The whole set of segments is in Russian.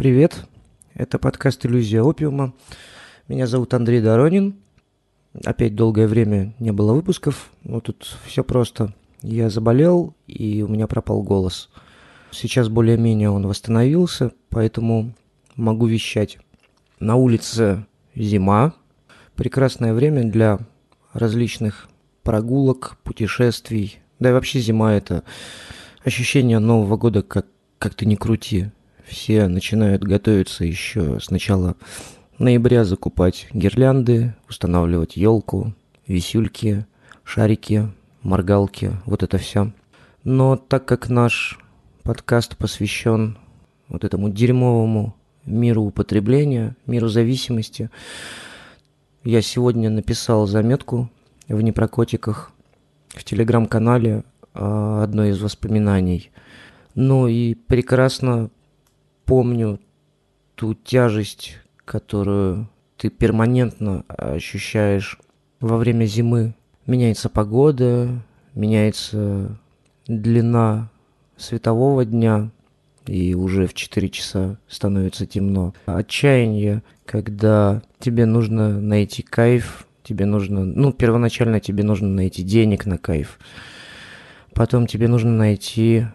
привет. Это подкаст «Иллюзия опиума». Меня зовут Андрей Доронин. Опять долгое время не было выпусков, но тут все просто. Я заболел, и у меня пропал голос. Сейчас более-менее он восстановился, поэтому могу вещать. На улице зима. Прекрасное время для различных прогулок, путешествий. Да и вообще зима – это ощущение Нового года, как, как ты ни крути все начинают готовиться еще с начала ноября закупать гирлянды, устанавливать елку, висюльки, шарики, моргалки, вот это все. Но так как наш подкаст посвящен вот этому дерьмовому миру употребления, миру зависимости, я сегодня написал заметку в непрокотиках в телеграм-канале а, одно из воспоминаний. Ну и прекрасно помню ту тяжесть, которую ты перманентно ощущаешь во время зимы. Меняется погода, меняется длина светового дня, и уже в 4 часа становится темно. Отчаяние, когда тебе нужно найти кайф, тебе нужно, ну, первоначально тебе нужно найти денег на кайф, потом тебе нужно найти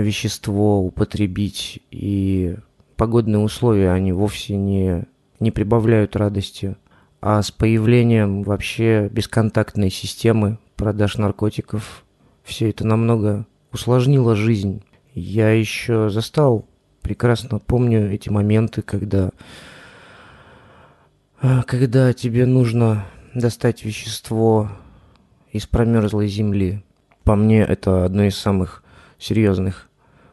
вещество употребить, и погодные условия, они вовсе не, не прибавляют радости. А с появлением вообще бесконтактной системы продаж наркотиков все это намного усложнило жизнь. Я еще застал, прекрасно помню эти моменты, когда, когда тебе нужно достать вещество из промерзлой земли. По мне, это одно из самых серьезных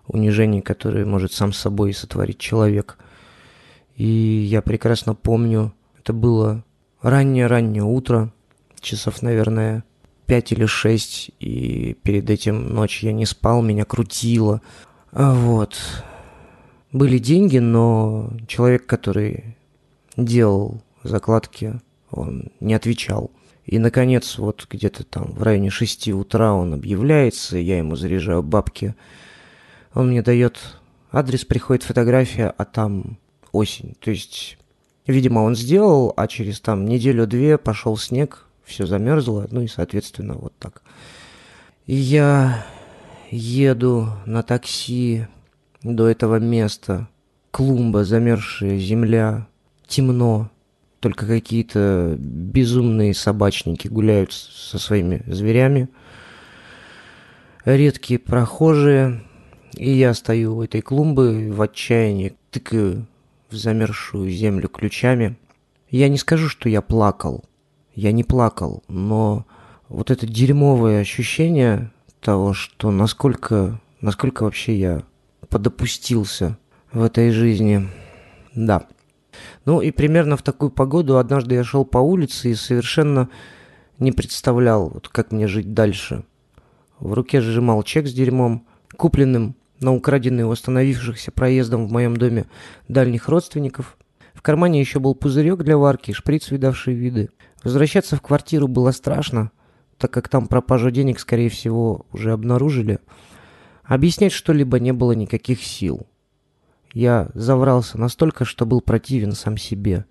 унижений, которые может сам собой сотворить человек. И я прекрасно помню, это было раннее-раннее утро, часов, наверное, пять или шесть, и перед этим ночь я не спал, меня крутило. А вот. Были деньги, но человек, который делал закладки, он не отвечал. И, наконец, вот где-то там в районе 6 утра он объявляется, я ему заряжаю бабки. Он мне дает адрес, приходит фотография, а там осень. То есть, видимо, он сделал, а через там неделю-две пошел снег, все замерзло, ну и, соответственно, вот так. Я еду на такси до этого места. Клумба, замерзшая земля, темно только какие-то безумные собачники гуляют со своими зверями. Редкие прохожие. И я стою у этой клумбы в отчаянии, тыкаю в замерзшую землю ключами. Я не скажу, что я плакал. Я не плакал, но вот это дерьмовое ощущение того, что насколько, насколько вообще я подопустился в этой жизни. Да. Ну и примерно в такую погоду однажды я шел по улице и совершенно не представлял, вот как мне жить дальше. В руке сжимал чек с дерьмом, купленным на украденный у остановившихся проездом в моем доме дальних родственников. В кармане еще был пузырек для варки, шприц, видавший виды. Возвращаться в квартиру было страшно, так как там пропажу денег, скорее всего, уже обнаружили. Объяснять что-либо не было никаких сил. Я заврался настолько, что был противен сам себе.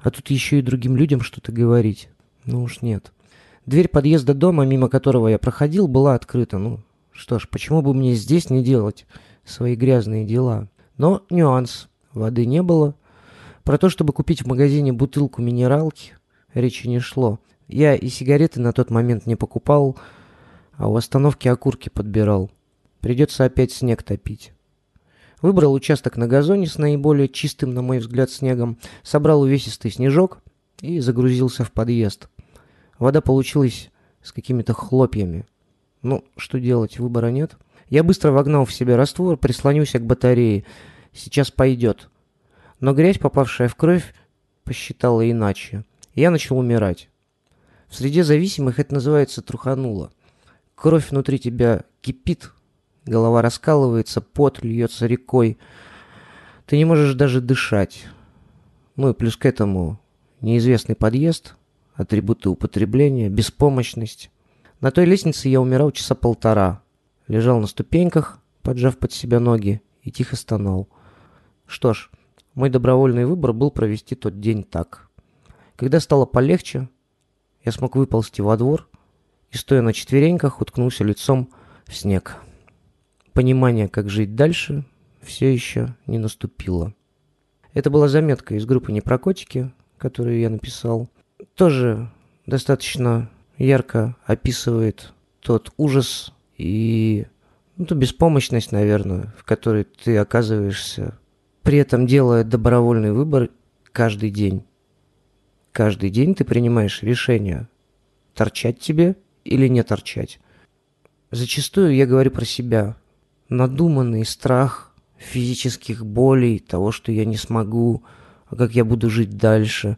А тут еще и другим людям что-то говорить. Ну уж нет. Дверь подъезда дома, мимо которого я проходил, была открыта. Ну что ж, почему бы мне здесь не делать свои грязные дела? Но нюанс. Воды не было. Про то, чтобы купить в магазине бутылку минералки, речи не шло. Я и сигареты на тот момент не покупал, а у остановки окурки подбирал. Придется опять снег топить. Выбрал участок на газоне с наиболее чистым, на мой взгляд, снегом, собрал увесистый снежок и загрузился в подъезд. Вода получилась с какими-то хлопьями. Ну, что делать, выбора нет. Я быстро вогнал в себя раствор, прислонился к батарее. Сейчас пойдет. Но грязь, попавшая в кровь, посчитала иначе. Я начал умирать. В среде зависимых это называется трухануло. Кровь внутри тебя кипит, Голова раскалывается, пот льется рекой. Ты не можешь даже дышать. Ну и плюс к этому неизвестный подъезд, атрибуты употребления, беспомощность. На той лестнице я умирал часа полтора. Лежал на ступеньках, поджав под себя ноги, и тихо стонал. Что ж, мой добровольный выбор был провести тот день так. Когда стало полегче, я смог выползти во двор и, стоя на четвереньках, уткнулся лицом в снег. Понимание, как жить дальше, все еще не наступило. Это была заметка из группы «Непрокотики», которую я написал. Тоже достаточно ярко описывает тот ужас и ну, ту беспомощность, наверное, в которой ты оказываешься, при этом делая добровольный выбор каждый день. Каждый день ты принимаешь решение, торчать тебе или не торчать. Зачастую я говорю про себя. Надуманный страх физических болей, того, что я не смогу, а как я буду жить дальше,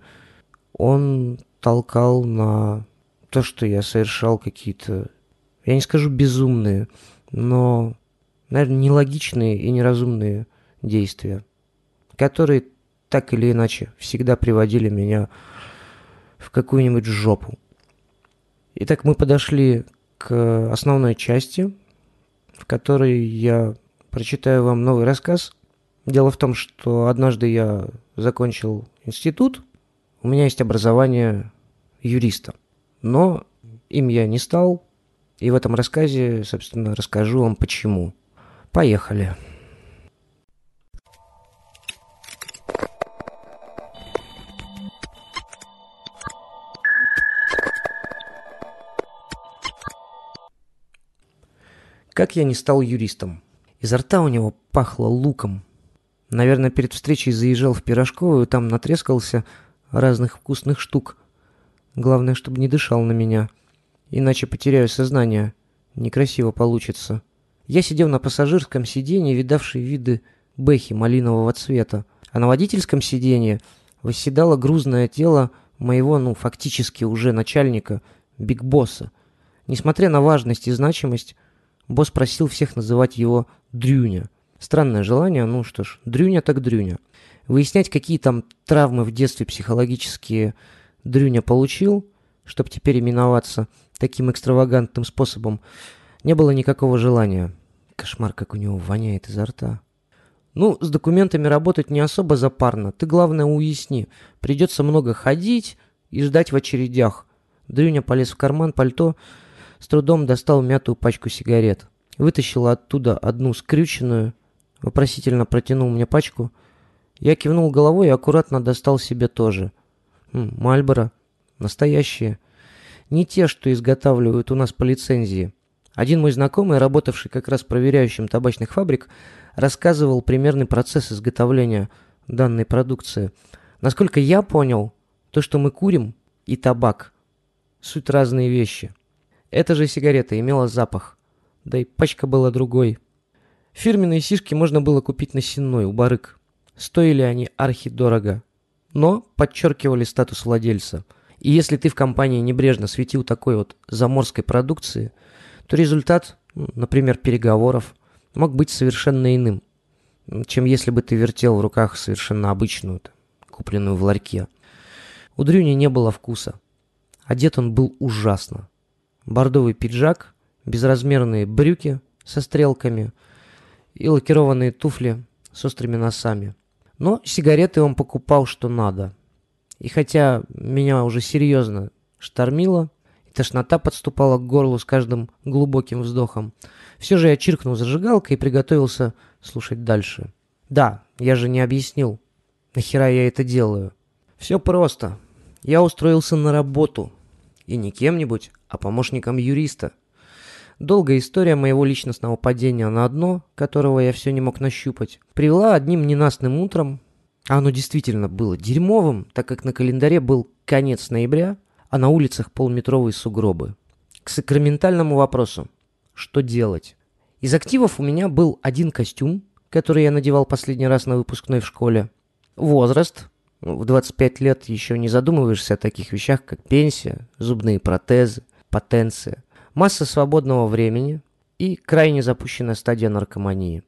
он толкал на то, что я совершал какие-то, я не скажу безумные, но, наверное, нелогичные и неразумные действия, которые так или иначе всегда приводили меня в какую-нибудь жопу. Итак, мы подошли к основной части, в которой я прочитаю вам новый рассказ. Дело в том, что однажды я закончил институт, у меня есть образование юриста, но им я не стал, и в этом рассказе, собственно, расскажу вам почему. Поехали. Как я не стал юристом? Изо рта у него пахло луком. Наверное, перед встречей заезжал в пирожковую, там натрескался разных вкусных штук. Главное, чтобы не дышал на меня. Иначе потеряю сознание. Некрасиво получится. Я сидел на пассажирском сиденье, видавший виды бэхи малинового цвета. А на водительском сиденье восседало грузное тело моего, ну, фактически уже начальника, Биг Босса. Несмотря на важность и значимость, Босс просил всех называть его Дрюня. Странное желание, ну что ж, Дрюня так Дрюня. Выяснять, какие там травмы в детстве психологические Дрюня получил, чтобы теперь именоваться таким экстравагантным способом, не было никакого желания. Кошмар, как у него воняет изо рта. Ну, с документами работать не особо запарно. Ты, главное, уясни. Придется много ходить и ждать в очередях. Дрюня полез в карман пальто, с трудом достал мятую пачку сигарет. Вытащил оттуда одну скрюченную, вопросительно протянул мне пачку. Я кивнул головой и аккуратно достал себе тоже. Мальборо. Настоящие. Не те, что изготавливают у нас по лицензии. Один мой знакомый, работавший как раз проверяющим табачных фабрик, рассказывал примерный процесс изготовления данной продукции. Насколько я понял, то, что мы курим, и табак – суть разные вещи – эта же сигарета имела запах. Да и пачка была другой. Фирменные сишки можно было купить на сенной у барык. Стоили они архидорого. Но подчеркивали статус владельца. И если ты в компании небрежно светил такой вот заморской продукции, то результат, например, переговоров, мог быть совершенно иным, чем если бы ты вертел в руках совершенно обычную, купленную в ларьке. У Дрюни не было вкуса. Одет он был ужасно бордовый пиджак, безразмерные брюки со стрелками и лакированные туфли с острыми носами. Но сигареты он покупал что надо. И хотя меня уже серьезно штормило, и тошнота подступала к горлу с каждым глубоким вздохом, все же я чиркнул зажигалкой и приготовился слушать дальше. Да, я же не объяснил, нахера я это делаю. Все просто. Я устроился на работу. И не кем-нибудь, а помощником юриста. Долгая история моего личностного падения на дно, которого я все не мог нащупать, привела одним ненастным утром, а оно действительно было дерьмовым, так как на календаре был конец ноября, а на улицах полметровые сугробы. К сакраментальному вопросу. Что делать? Из активов у меня был один костюм, который я надевал последний раз на выпускной в школе. Возраст. В 25 лет еще не задумываешься о таких вещах, как пенсия, зубные протезы, потенция, масса свободного времени и крайне запущенная стадия наркомании.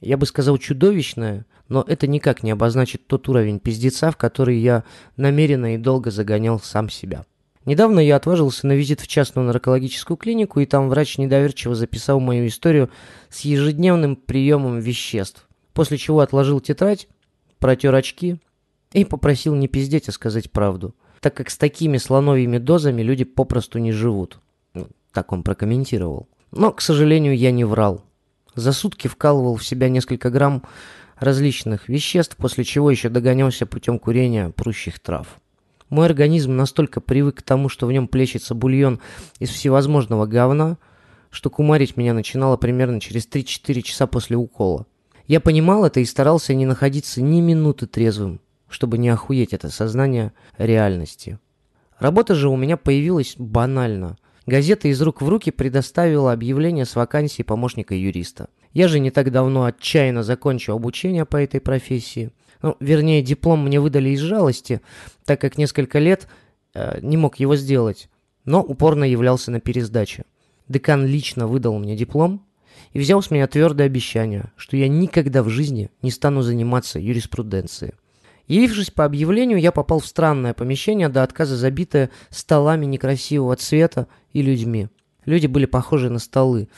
Я бы сказал чудовищная, но это никак не обозначит тот уровень пиздеца, в который я намеренно и долго загонял сам себя. Недавно я отважился на визит в частную наркологическую клинику, и там врач недоверчиво записал мою историю с ежедневным приемом веществ, после чего отложил тетрадь протер очки и попросил не пиздеть, а сказать правду, так как с такими слоновьими дозами люди попросту не живут. Ну, так он прокомментировал. Но, к сожалению, я не врал. За сутки вкалывал в себя несколько грамм различных веществ, после чего еще догонялся путем курения прущих трав. Мой организм настолько привык к тому, что в нем плещется бульон из всевозможного говна, что кумарить меня начинало примерно через 3-4 часа после укола. Я понимал это и старался не находиться ни минуты трезвым, чтобы не охуеть это сознание реальности. Работа же у меня появилась банально. Газета из рук в руки предоставила объявление с вакансией помощника юриста. Я же не так давно отчаянно закончил обучение по этой профессии. Ну, вернее, диплом мне выдали из жалости, так как несколько лет э, не мог его сделать, но упорно являлся на пересдаче. Декан лично выдал мне диплом и взял с меня твердое обещание, что я никогда в жизни не стану заниматься юриспруденцией. Явившись по объявлению, я попал в странное помещение, до отказа забитое столами некрасивого цвета и людьми. Люди были похожи на столы.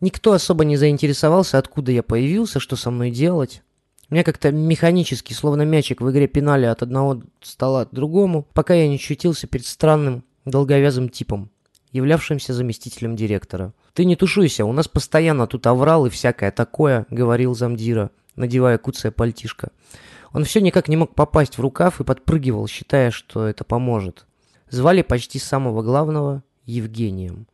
Никто особо не заинтересовался, откуда я появился, что со мной делать. Меня как-то механически, словно мячик в игре пинали от одного стола к другому, пока я не чутился перед странным долговязым типом, являвшимся заместителем директора. «Ты не тушуйся, у нас постоянно тут оврал и всякое такое», — говорил замдира, надевая куцая пальтишко. Он все никак не мог попасть в рукав и подпрыгивал, считая, что это поможет. Звали почти самого главного Евгением.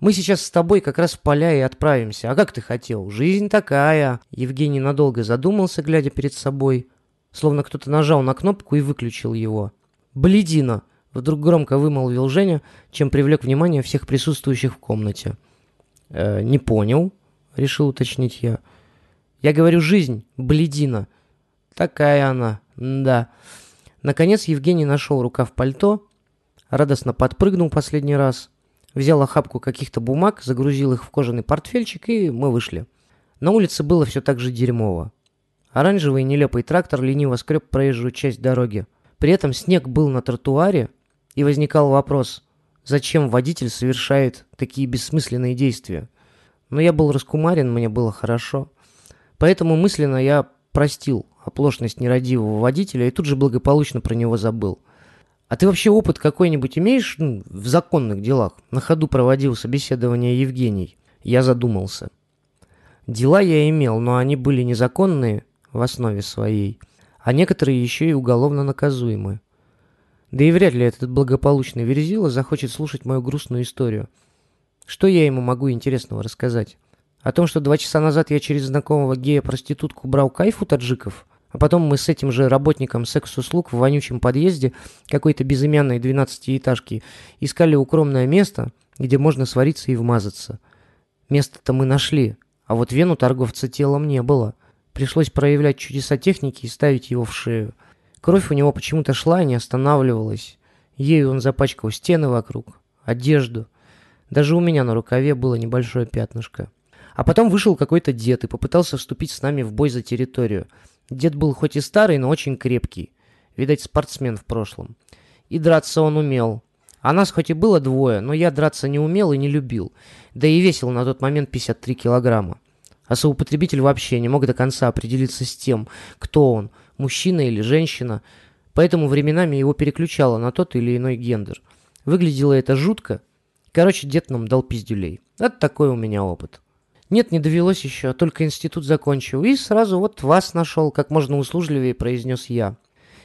Мы сейчас с тобой как раз в поля и отправимся. А как ты хотел? Жизнь такая. Евгений надолго задумался, глядя перед собой, словно кто-то нажал на кнопку и выключил его. Бледина! Вдруг громко вымолвил Женя, чем привлек внимание всех присутствующих в комнате. «Э, «Не понял», — решил уточнить я. «Я говорю, жизнь, бледина. Такая она, да». Наконец Евгений нашел рукав пальто, радостно подпрыгнул последний раз — Взял охапку каких-то бумаг, загрузил их в кожаный портфельчик, и мы вышли. На улице было все так же дерьмово. Оранжевый нелепый трактор лениво скреб проезжую часть дороги. При этом снег был на тротуаре, и возникал вопрос, зачем водитель совершает такие бессмысленные действия. Но я был раскумарен, мне было хорошо. Поэтому мысленно я простил оплошность нерадивого водителя и тут же благополучно про него забыл. А ты вообще опыт какой-нибудь имеешь ну, в законных делах? На ходу проводил собеседование Евгений. Я задумался. Дела я имел, но они были незаконные в основе своей, а некоторые еще и уголовно наказуемы. Да и вряд ли этот благополучный Верзила захочет слушать мою грустную историю. Что я ему могу интересного рассказать? О том, что два часа назад я через знакомого гея-проститутку брал кайф у таджиков? А потом мы с этим же работником секс-услуг в вонючем подъезде какой-то безымянной двенадцатиэтажки искали укромное место, где можно свариться и вмазаться. Место-то мы нашли, а вот вену торговца телом не было. Пришлось проявлять чудеса техники и ставить его в шею. Кровь у него почему-то шла и не останавливалась. Ею он запачкал стены вокруг, одежду. Даже у меня на рукаве было небольшое пятнышко. А потом вышел какой-то дед и попытался вступить с нами в бой за территорию – Дед был хоть и старый, но очень крепкий. Видать, спортсмен в прошлом. И драться он умел. А нас хоть и было двое, но я драться не умел и не любил. Да и весил на тот момент 53 килограмма. А соупотребитель вообще не мог до конца определиться с тем, кто он, мужчина или женщина. Поэтому временами его переключало на тот или иной гендер. Выглядело это жутко. Короче, дед нам дал пиздюлей. Это такой у меня опыт. Нет, не довелось еще, только институт закончил. И сразу вот вас нашел, как можно услужливее произнес я.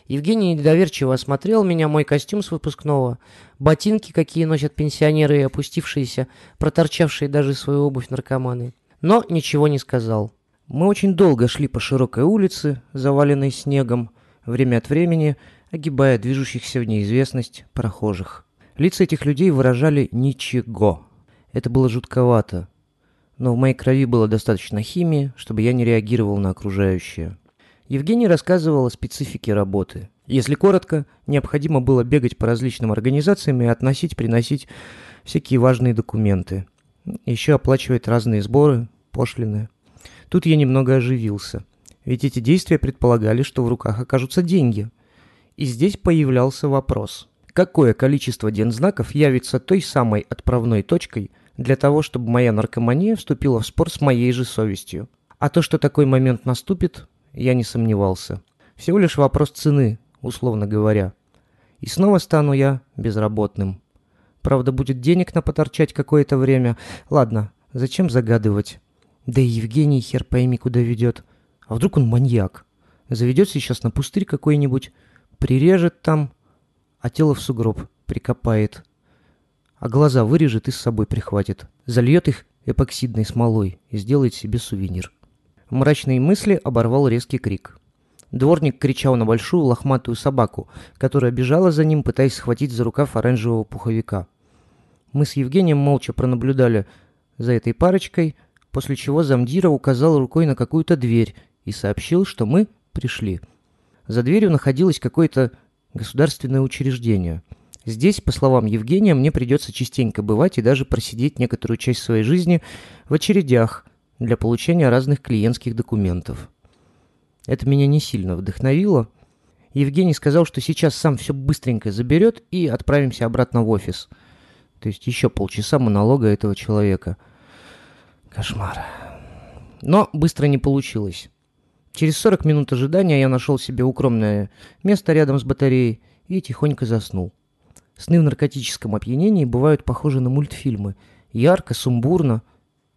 Евгений недоверчиво осмотрел меня, мой костюм с выпускного, ботинки, какие носят пенсионеры и опустившиеся, проторчавшие даже свою обувь наркоманы. Но ничего не сказал. Мы очень долго шли по широкой улице, заваленной снегом, время от времени огибая движущихся в неизвестность прохожих. Лица этих людей выражали «ничего». Это было жутковато но в моей крови было достаточно химии, чтобы я не реагировал на окружающее. Евгений рассказывал о специфике работы. Если коротко, необходимо было бегать по различным организациям и относить, приносить всякие важные документы. Еще оплачивать разные сборы, пошлины. Тут я немного оживился. Ведь эти действия предполагали, что в руках окажутся деньги. И здесь появлялся вопрос. Какое количество дензнаков явится той самой отправной точкой – для того, чтобы моя наркомания вступила в спор с моей же совестью. А то, что такой момент наступит, я не сомневался. Всего лишь вопрос цены, условно говоря. И снова стану я безработным. Правда, будет денег на поторчать какое-то время. Ладно, зачем загадывать? Да и Евгений хер пойми куда ведет. А вдруг он маньяк? Заведет сейчас на пустырь какой-нибудь, прирежет там, а тело в сугроб прикопает. А глаза вырежет и с собой прихватит. Зальет их эпоксидной смолой и сделает себе сувенир. Мрачные мысли оборвал резкий крик. Дворник кричал на большую лохматую собаку, которая бежала за ним, пытаясь схватить за рукав оранжевого пуховика. Мы с Евгением молча пронаблюдали за этой парочкой, после чего замдира указал рукой на какую-то дверь и сообщил, что мы пришли. За дверью находилось какое-то государственное учреждение. Здесь, по словам Евгения, мне придется частенько бывать и даже просидеть некоторую часть своей жизни в очередях для получения разных клиентских документов. Это меня не сильно вдохновило. Евгений сказал, что сейчас сам все быстренько заберет и отправимся обратно в офис – то есть еще полчаса монолога этого человека. Кошмар. Но быстро не получилось. Через 40 минут ожидания я нашел себе укромное место рядом с батареей и тихонько заснул. Сны в наркотическом опьянении бывают похожи на мультфильмы. Ярко, сумбурно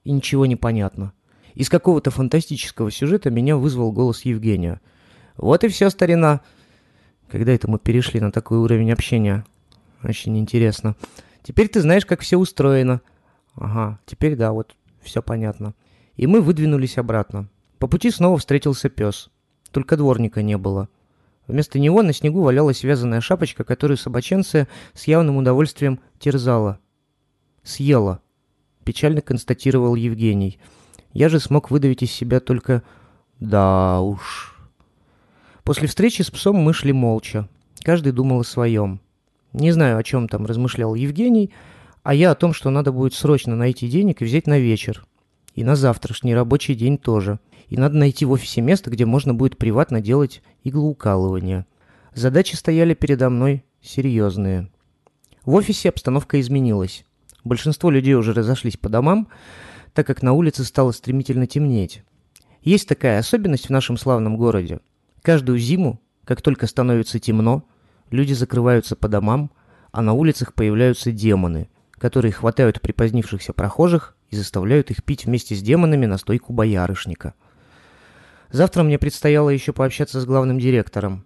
и ничего не понятно. Из какого-то фантастического сюжета меня вызвал голос Евгения. «Вот и все, старина!» Когда это мы перешли на такой уровень общения? Очень интересно. Теперь ты знаешь, как все устроено. Ага, теперь да, вот все понятно. И мы выдвинулись обратно. По пути снова встретился пес. Только дворника не было. Вместо него на снегу валялась вязаная шапочка, которую собаченция с явным удовольствием терзала. Съела. Печально констатировал Евгений. Я же смог выдавить из себя только «да уж». После встречи с псом мы шли молча. Каждый думал о своем. Не знаю, о чем там размышлял Евгений, а я о том, что надо будет срочно найти денег и взять на вечер. И на завтрашний рабочий день тоже. И надо найти в офисе место, где можно будет приватно делать иглоукалывание. Задачи стояли передо мной серьезные. В офисе обстановка изменилась. Большинство людей уже разошлись по домам, так как на улице стало стремительно темнеть. Есть такая особенность в нашем славном городе. Каждую зиму, как только становится темно, Люди закрываются по домам, а на улицах появляются демоны, которые хватают припозднившихся прохожих и заставляют их пить вместе с демонами настойку боярышника. Завтра мне предстояло еще пообщаться с главным директором.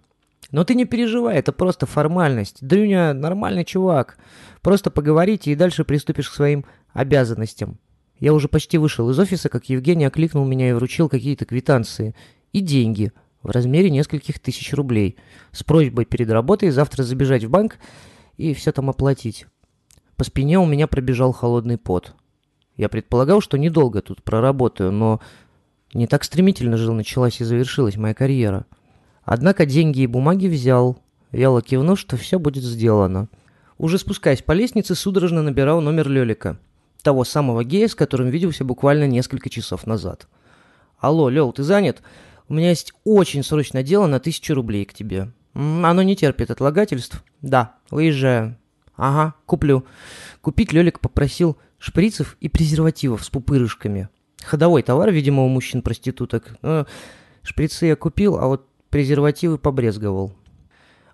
Но ты не переживай, это просто формальность. Дрюня нормальный чувак. Просто поговорите и дальше приступишь к своим обязанностям. Я уже почти вышел из офиса, как Евгений окликнул меня и вручил какие-то квитанции. И деньги – в размере нескольких тысяч рублей с просьбой перед работой завтра забежать в банк и все там оплатить. По спине у меня пробежал холодный пот. Я предполагал, что недолго тут проработаю, но не так стремительно же началась и завершилась моя карьера. Однако деньги и бумаги взял, вяло кивнув, что все будет сделано. Уже спускаясь по лестнице, судорожно набирал номер Лелика, того самого гея, с которым виделся буквально несколько часов назад. «Алло, Лел, ты занят? У меня есть очень срочное дело на тысячу рублей к тебе. Оно не терпит отлагательств. Да, уезжаю. Ага, куплю. Купить Лёлик попросил шприцев и презервативов с пупырышками. Ходовой товар, видимо, у мужчин-проституток. Но шприцы я купил, а вот презервативы побрезговал.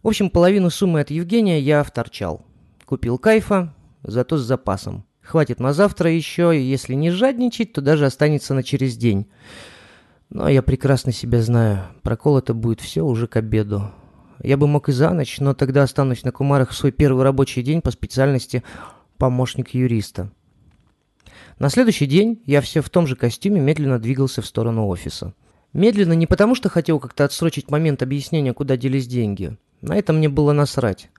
В общем, половину суммы от Евгения я вторчал. Купил кайфа, зато с запасом. Хватит на завтра еще, и если не жадничать, то даже останется на через день. Но я прекрасно себя знаю. Прокол это будет все уже к обеду. Я бы мог и за ночь, но тогда останусь на Кумарах в свой первый рабочий день по специальности помощник юриста. На следующий день я все в том же костюме медленно двигался в сторону офиса. Медленно не потому, что хотел как-то отсрочить момент объяснения, куда делись деньги. На это мне было насрать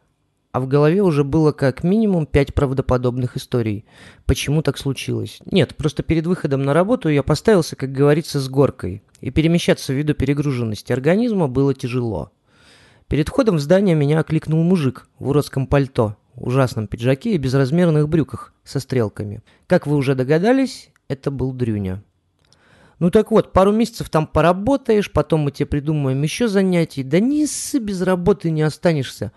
а в голове уже было как минимум пять правдоподобных историй. Почему так случилось? Нет, просто перед выходом на работу я поставился, как говорится, с горкой, и перемещаться ввиду перегруженности организма было тяжело. Перед входом в здание меня окликнул мужик в уродском пальто, ужасном пиджаке и безразмерных брюках со стрелками. Как вы уже догадались, это был Дрюня. Ну так вот, пару месяцев там поработаешь, потом мы тебе придумаем еще занятий. Да не ссы, без работы не останешься.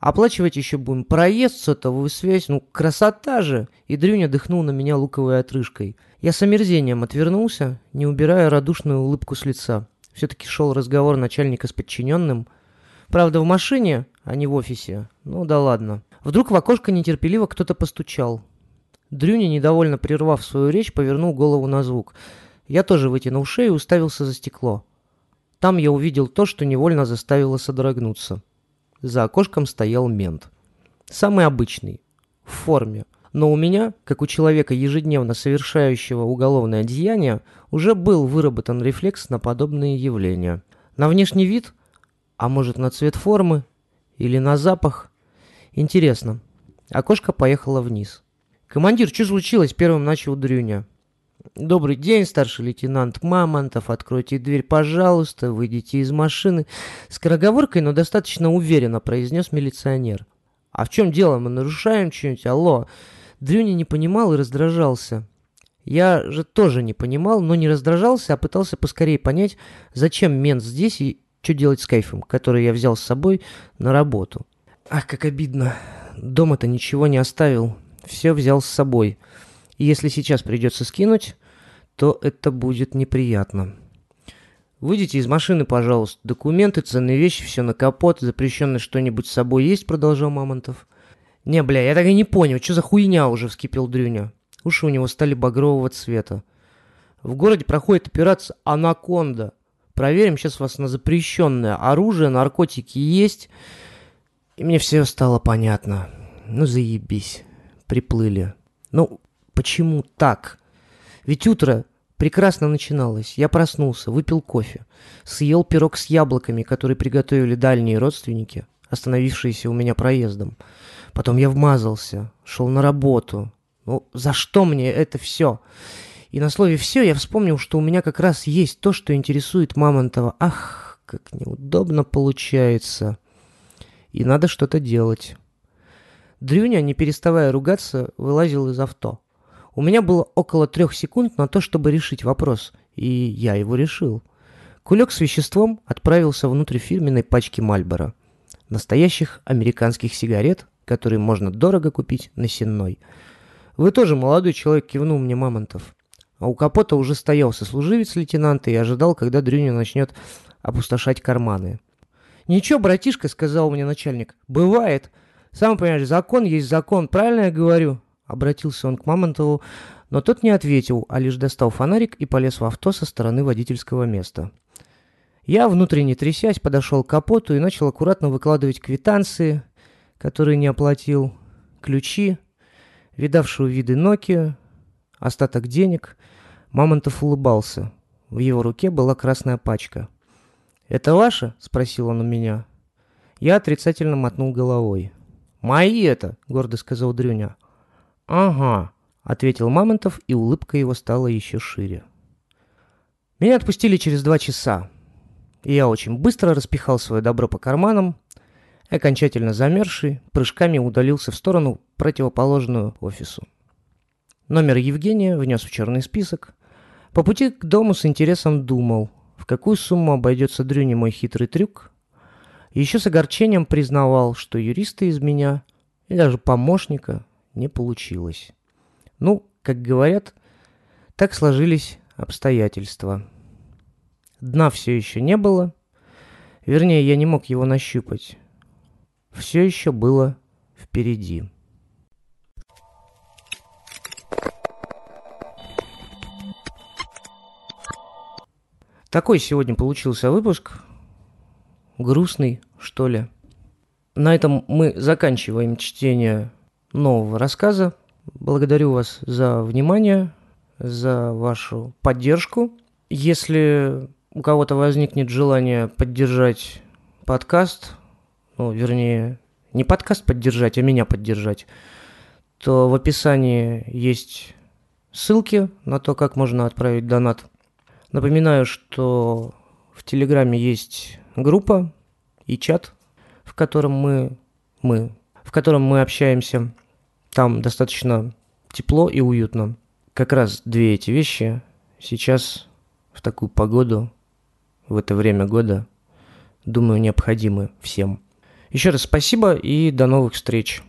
Оплачивать еще будем проезд, сотовую связь. Ну, красота же!» И Дрюня дыхнул на меня луковой отрыжкой. Я с омерзением отвернулся, не убирая радушную улыбку с лица. Все-таки шел разговор начальника с подчиненным. Правда, в машине, а не в офисе. Ну да ладно. Вдруг в окошко нетерпеливо кто-то постучал. Дрюня, недовольно прервав свою речь, повернул голову на звук. Я тоже вытянул шею и уставился за стекло. Там я увидел то, что невольно заставило содрогнуться. За окошком стоял мент. Самый обычный, в форме. Но у меня, как у человека, ежедневно совершающего уголовное деяние, уже был выработан рефлекс на подобные явления. На внешний вид, а может на цвет формы или на запах. Интересно. Окошко поехало вниз. «Командир, что случилось?» – первым начал Дрюня. «Добрый день, старший лейтенант Мамонтов. Откройте дверь, пожалуйста. Выйдите из машины». Скороговоркой, но достаточно уверенно произнес милиционер. «А в чем дело? Мы нарушаем что-нибудь? Алло!» Дрюня не понимал и раздражался. Я же тоже не понимал, но не раздражался, а пытался поскорее понять, зачем мент здесь и что делать с кайфом, который я взял с собой на работу. Ах, как обидно. Дома-то ничего не оставил. Все взял с собой. И если сейчас придется скинуть, то это будет неприятно. «Выйдите из машины, пожалуйста. Документы, ценные вещи, все на капот. Запрещенное что-нибудь с собой есть?» — продолжал Мамонтов. «Не, бля, я так и не понял, что за хуйня уже?» — вскипел Дрюня. Уши у него стали багрового цвета. «В городе проходит операция «Анаконда». Проверим сейчас вас на запрещенное оружие, наркотики есть. И мне все стало понятно. Ну, заебись. Приплыли. Ну, почему так? Ведь утро прекрасно начиналось. Я проснулся, выпил кофе, съел пирог с яблоками, который приготовили дальние родственники, остановившиеся у меня проездом. Потом я вмазался, шел на работу. Ну, за что мне это все? И на слове «все» я вспомнил, что у меня как раз есть то, что интересует Мамонтова. Ах, как неудобно получается. И надо что-то делать. Дрюня, не переставая ругаться, вылазил из авто. У меня было около трех секунд на то, чтобы решить вопрос, и я его решил. Кулек с веществом отправился внутрь фирменной пачки Мальбора. Настоящих американских сигарет, которые можно дорого купить на сенной. «Вы тоже молодой человек», — кивнул мне Мамонтов. А у капота уже стоял сослуживец лейтенанта и ожидал, когда Дрюня начнет опустошать карманы. «Ничего, братишка», — сказал мне начальник, — «бывает. Сам понимаешь, закон есть закон, правильно я говорю?» Обратился он к Мамонтову, но тот не ответил, а лишь достал фонарик и полез в авто со стороны водительского места. Я, внутренне трясясь, подошел к капоту и начал аккуратно выкладывать квитанции, которые не оплатил, ключи, видавшую виды Nokia, остаток денег. Мамонтов улыбался. В его руке была красная пачка. «Это ваше?» — спросил он у меня. Я отрицательно мотнул головой. «Мои это!» — гордо сказал Дрюня. «Ага», — ответил Мамонтов, и улыбка его стала еще шире. Меня отпустили через два часа. И я очень быстро распихал свое добро по карманам, окончательно замерзший, прыжками удалился в сторону, противоположную офису. Номер Евгения внес в черный список. По пути к дому с интересом думал, в какую сумму обойдется Дрюне мой хитрый трюк. Еще с огорчением признавал, что юриста из меня и даже помощника не получилось. Ну, как говорят, так сложились обстоятельства. Дна все еще не было. Вернее, я не мог его нащупать. Все еще было впереди. Такой сегодня получился выпуск. Грустный, что ли. На этом мы заканчиваем чтение нового рассказа. Благодарю вас за внимание, за вашу поддержку. Если у кого-то возникнет желание поддержать подкаст, ну, вернее, не подкаст поддержать, а меня поддержать, то в описании есть ссылки на то, как можно отправить донат – Напоминаю, что в Телеграме есть группа и чат, в котором мы, мы, в котором мы общаемся. Там достаточно тепло и уютно. Как раз две эти вещи сейчас в такую погоду, в это время года, думаю, необходимы всем. Еще раз спасибо и до новых встреч.